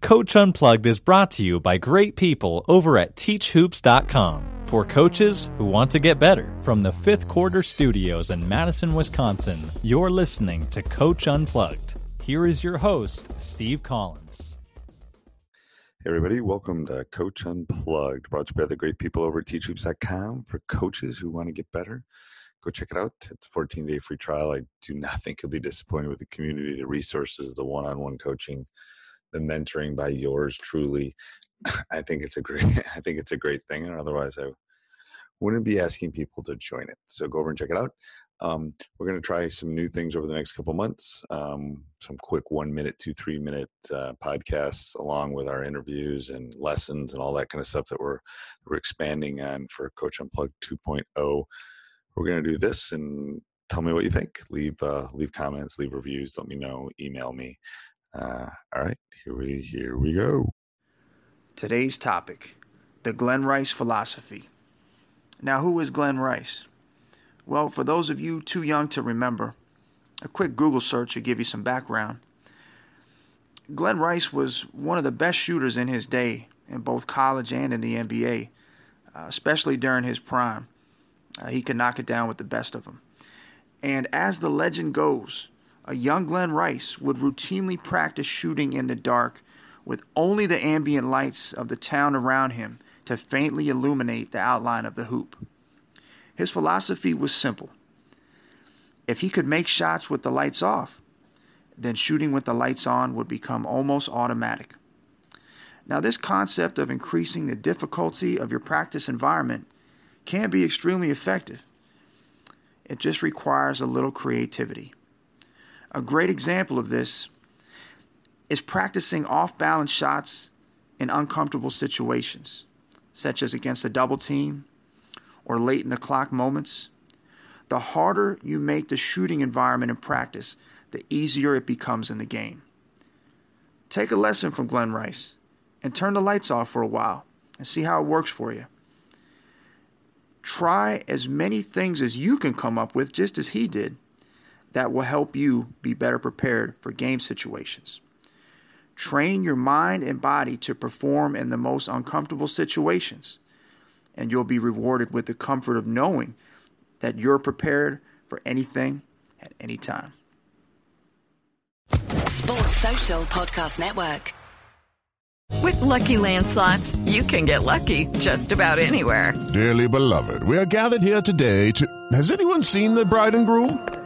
Coach Unplugged is brought to you by great people over at TeachHoops.com for coaches who want to get better. From the fifth quarter studios in Madison, Wisconsin, you're listening to Coach Unplugged. Here is your host, Steve Collins. Hey everybody, welcome to Coach Unplugged, brought to you by the great people over at teachhoops.com for coaches who want to get better. Go check it out. It's a 14 day free trial. I do not think you'll be disappointed with the community, the resources, the one on one coaching, the mentoring by yours truly. I think it's a great I think it's a great thing. And otherwise I wouldn't be asking people to join it. So go over and check it out. Um, we're going to try some new things over the next couple months. Um, some quick one minute, two, three minute uh, podcasts, along with our interviews and lessons and all that kind of stuff that we're we're expanding on for Coach Unplugged 2.0. We're going to do this and tell me what you think. Leave uh, leave comments, leave reviews. Let me know. Email me. Uh, all right, here we here we go. Today's topic: the Glen Rice philosophy. Now, who is Glen Rice? Well, for those of you too young to remember, a quick Google search will give you some background. Glen Rice was one of the best shooters in his day in both college and in the NBA, uh, especially during his prime. Uh, he could knock it down with the best of them. And as the legend goes, a young Glen Rice would routinely practice shooting in the dark with only the ambient lights of the town around him to faintly illuminate the outline of the hoop. His philosophy was simple. If he could make shots with the lights off, then shooting with the lights on would become almost automatic. Now, this concept of increasing the difficulty of your practice environment can be extremely effective. It just requires a little creativity. A great example of this is practicing off balance shots in uncomfortable situations, such as against a double team or late in the clock moments. The harder you make the shooting environment in practice, the easier it becomes in the game. Take a lesson from Glen Rice and turn the lights off for a while and see how it works for you. Try as many things as you can come up with, just as he did, that will help you be better prepared for game situations. Train your mind and body to perform in the most uncomfortable situations, and you'll be rewarded with the comfort of knowing that you're prepared for anything at any time. Sports Social Podcast Network. With LuckyLand Slots, you can get lucky just about anywhere. Dearly beloved, we are gathered here today to. Has anyone seen the bride and groom?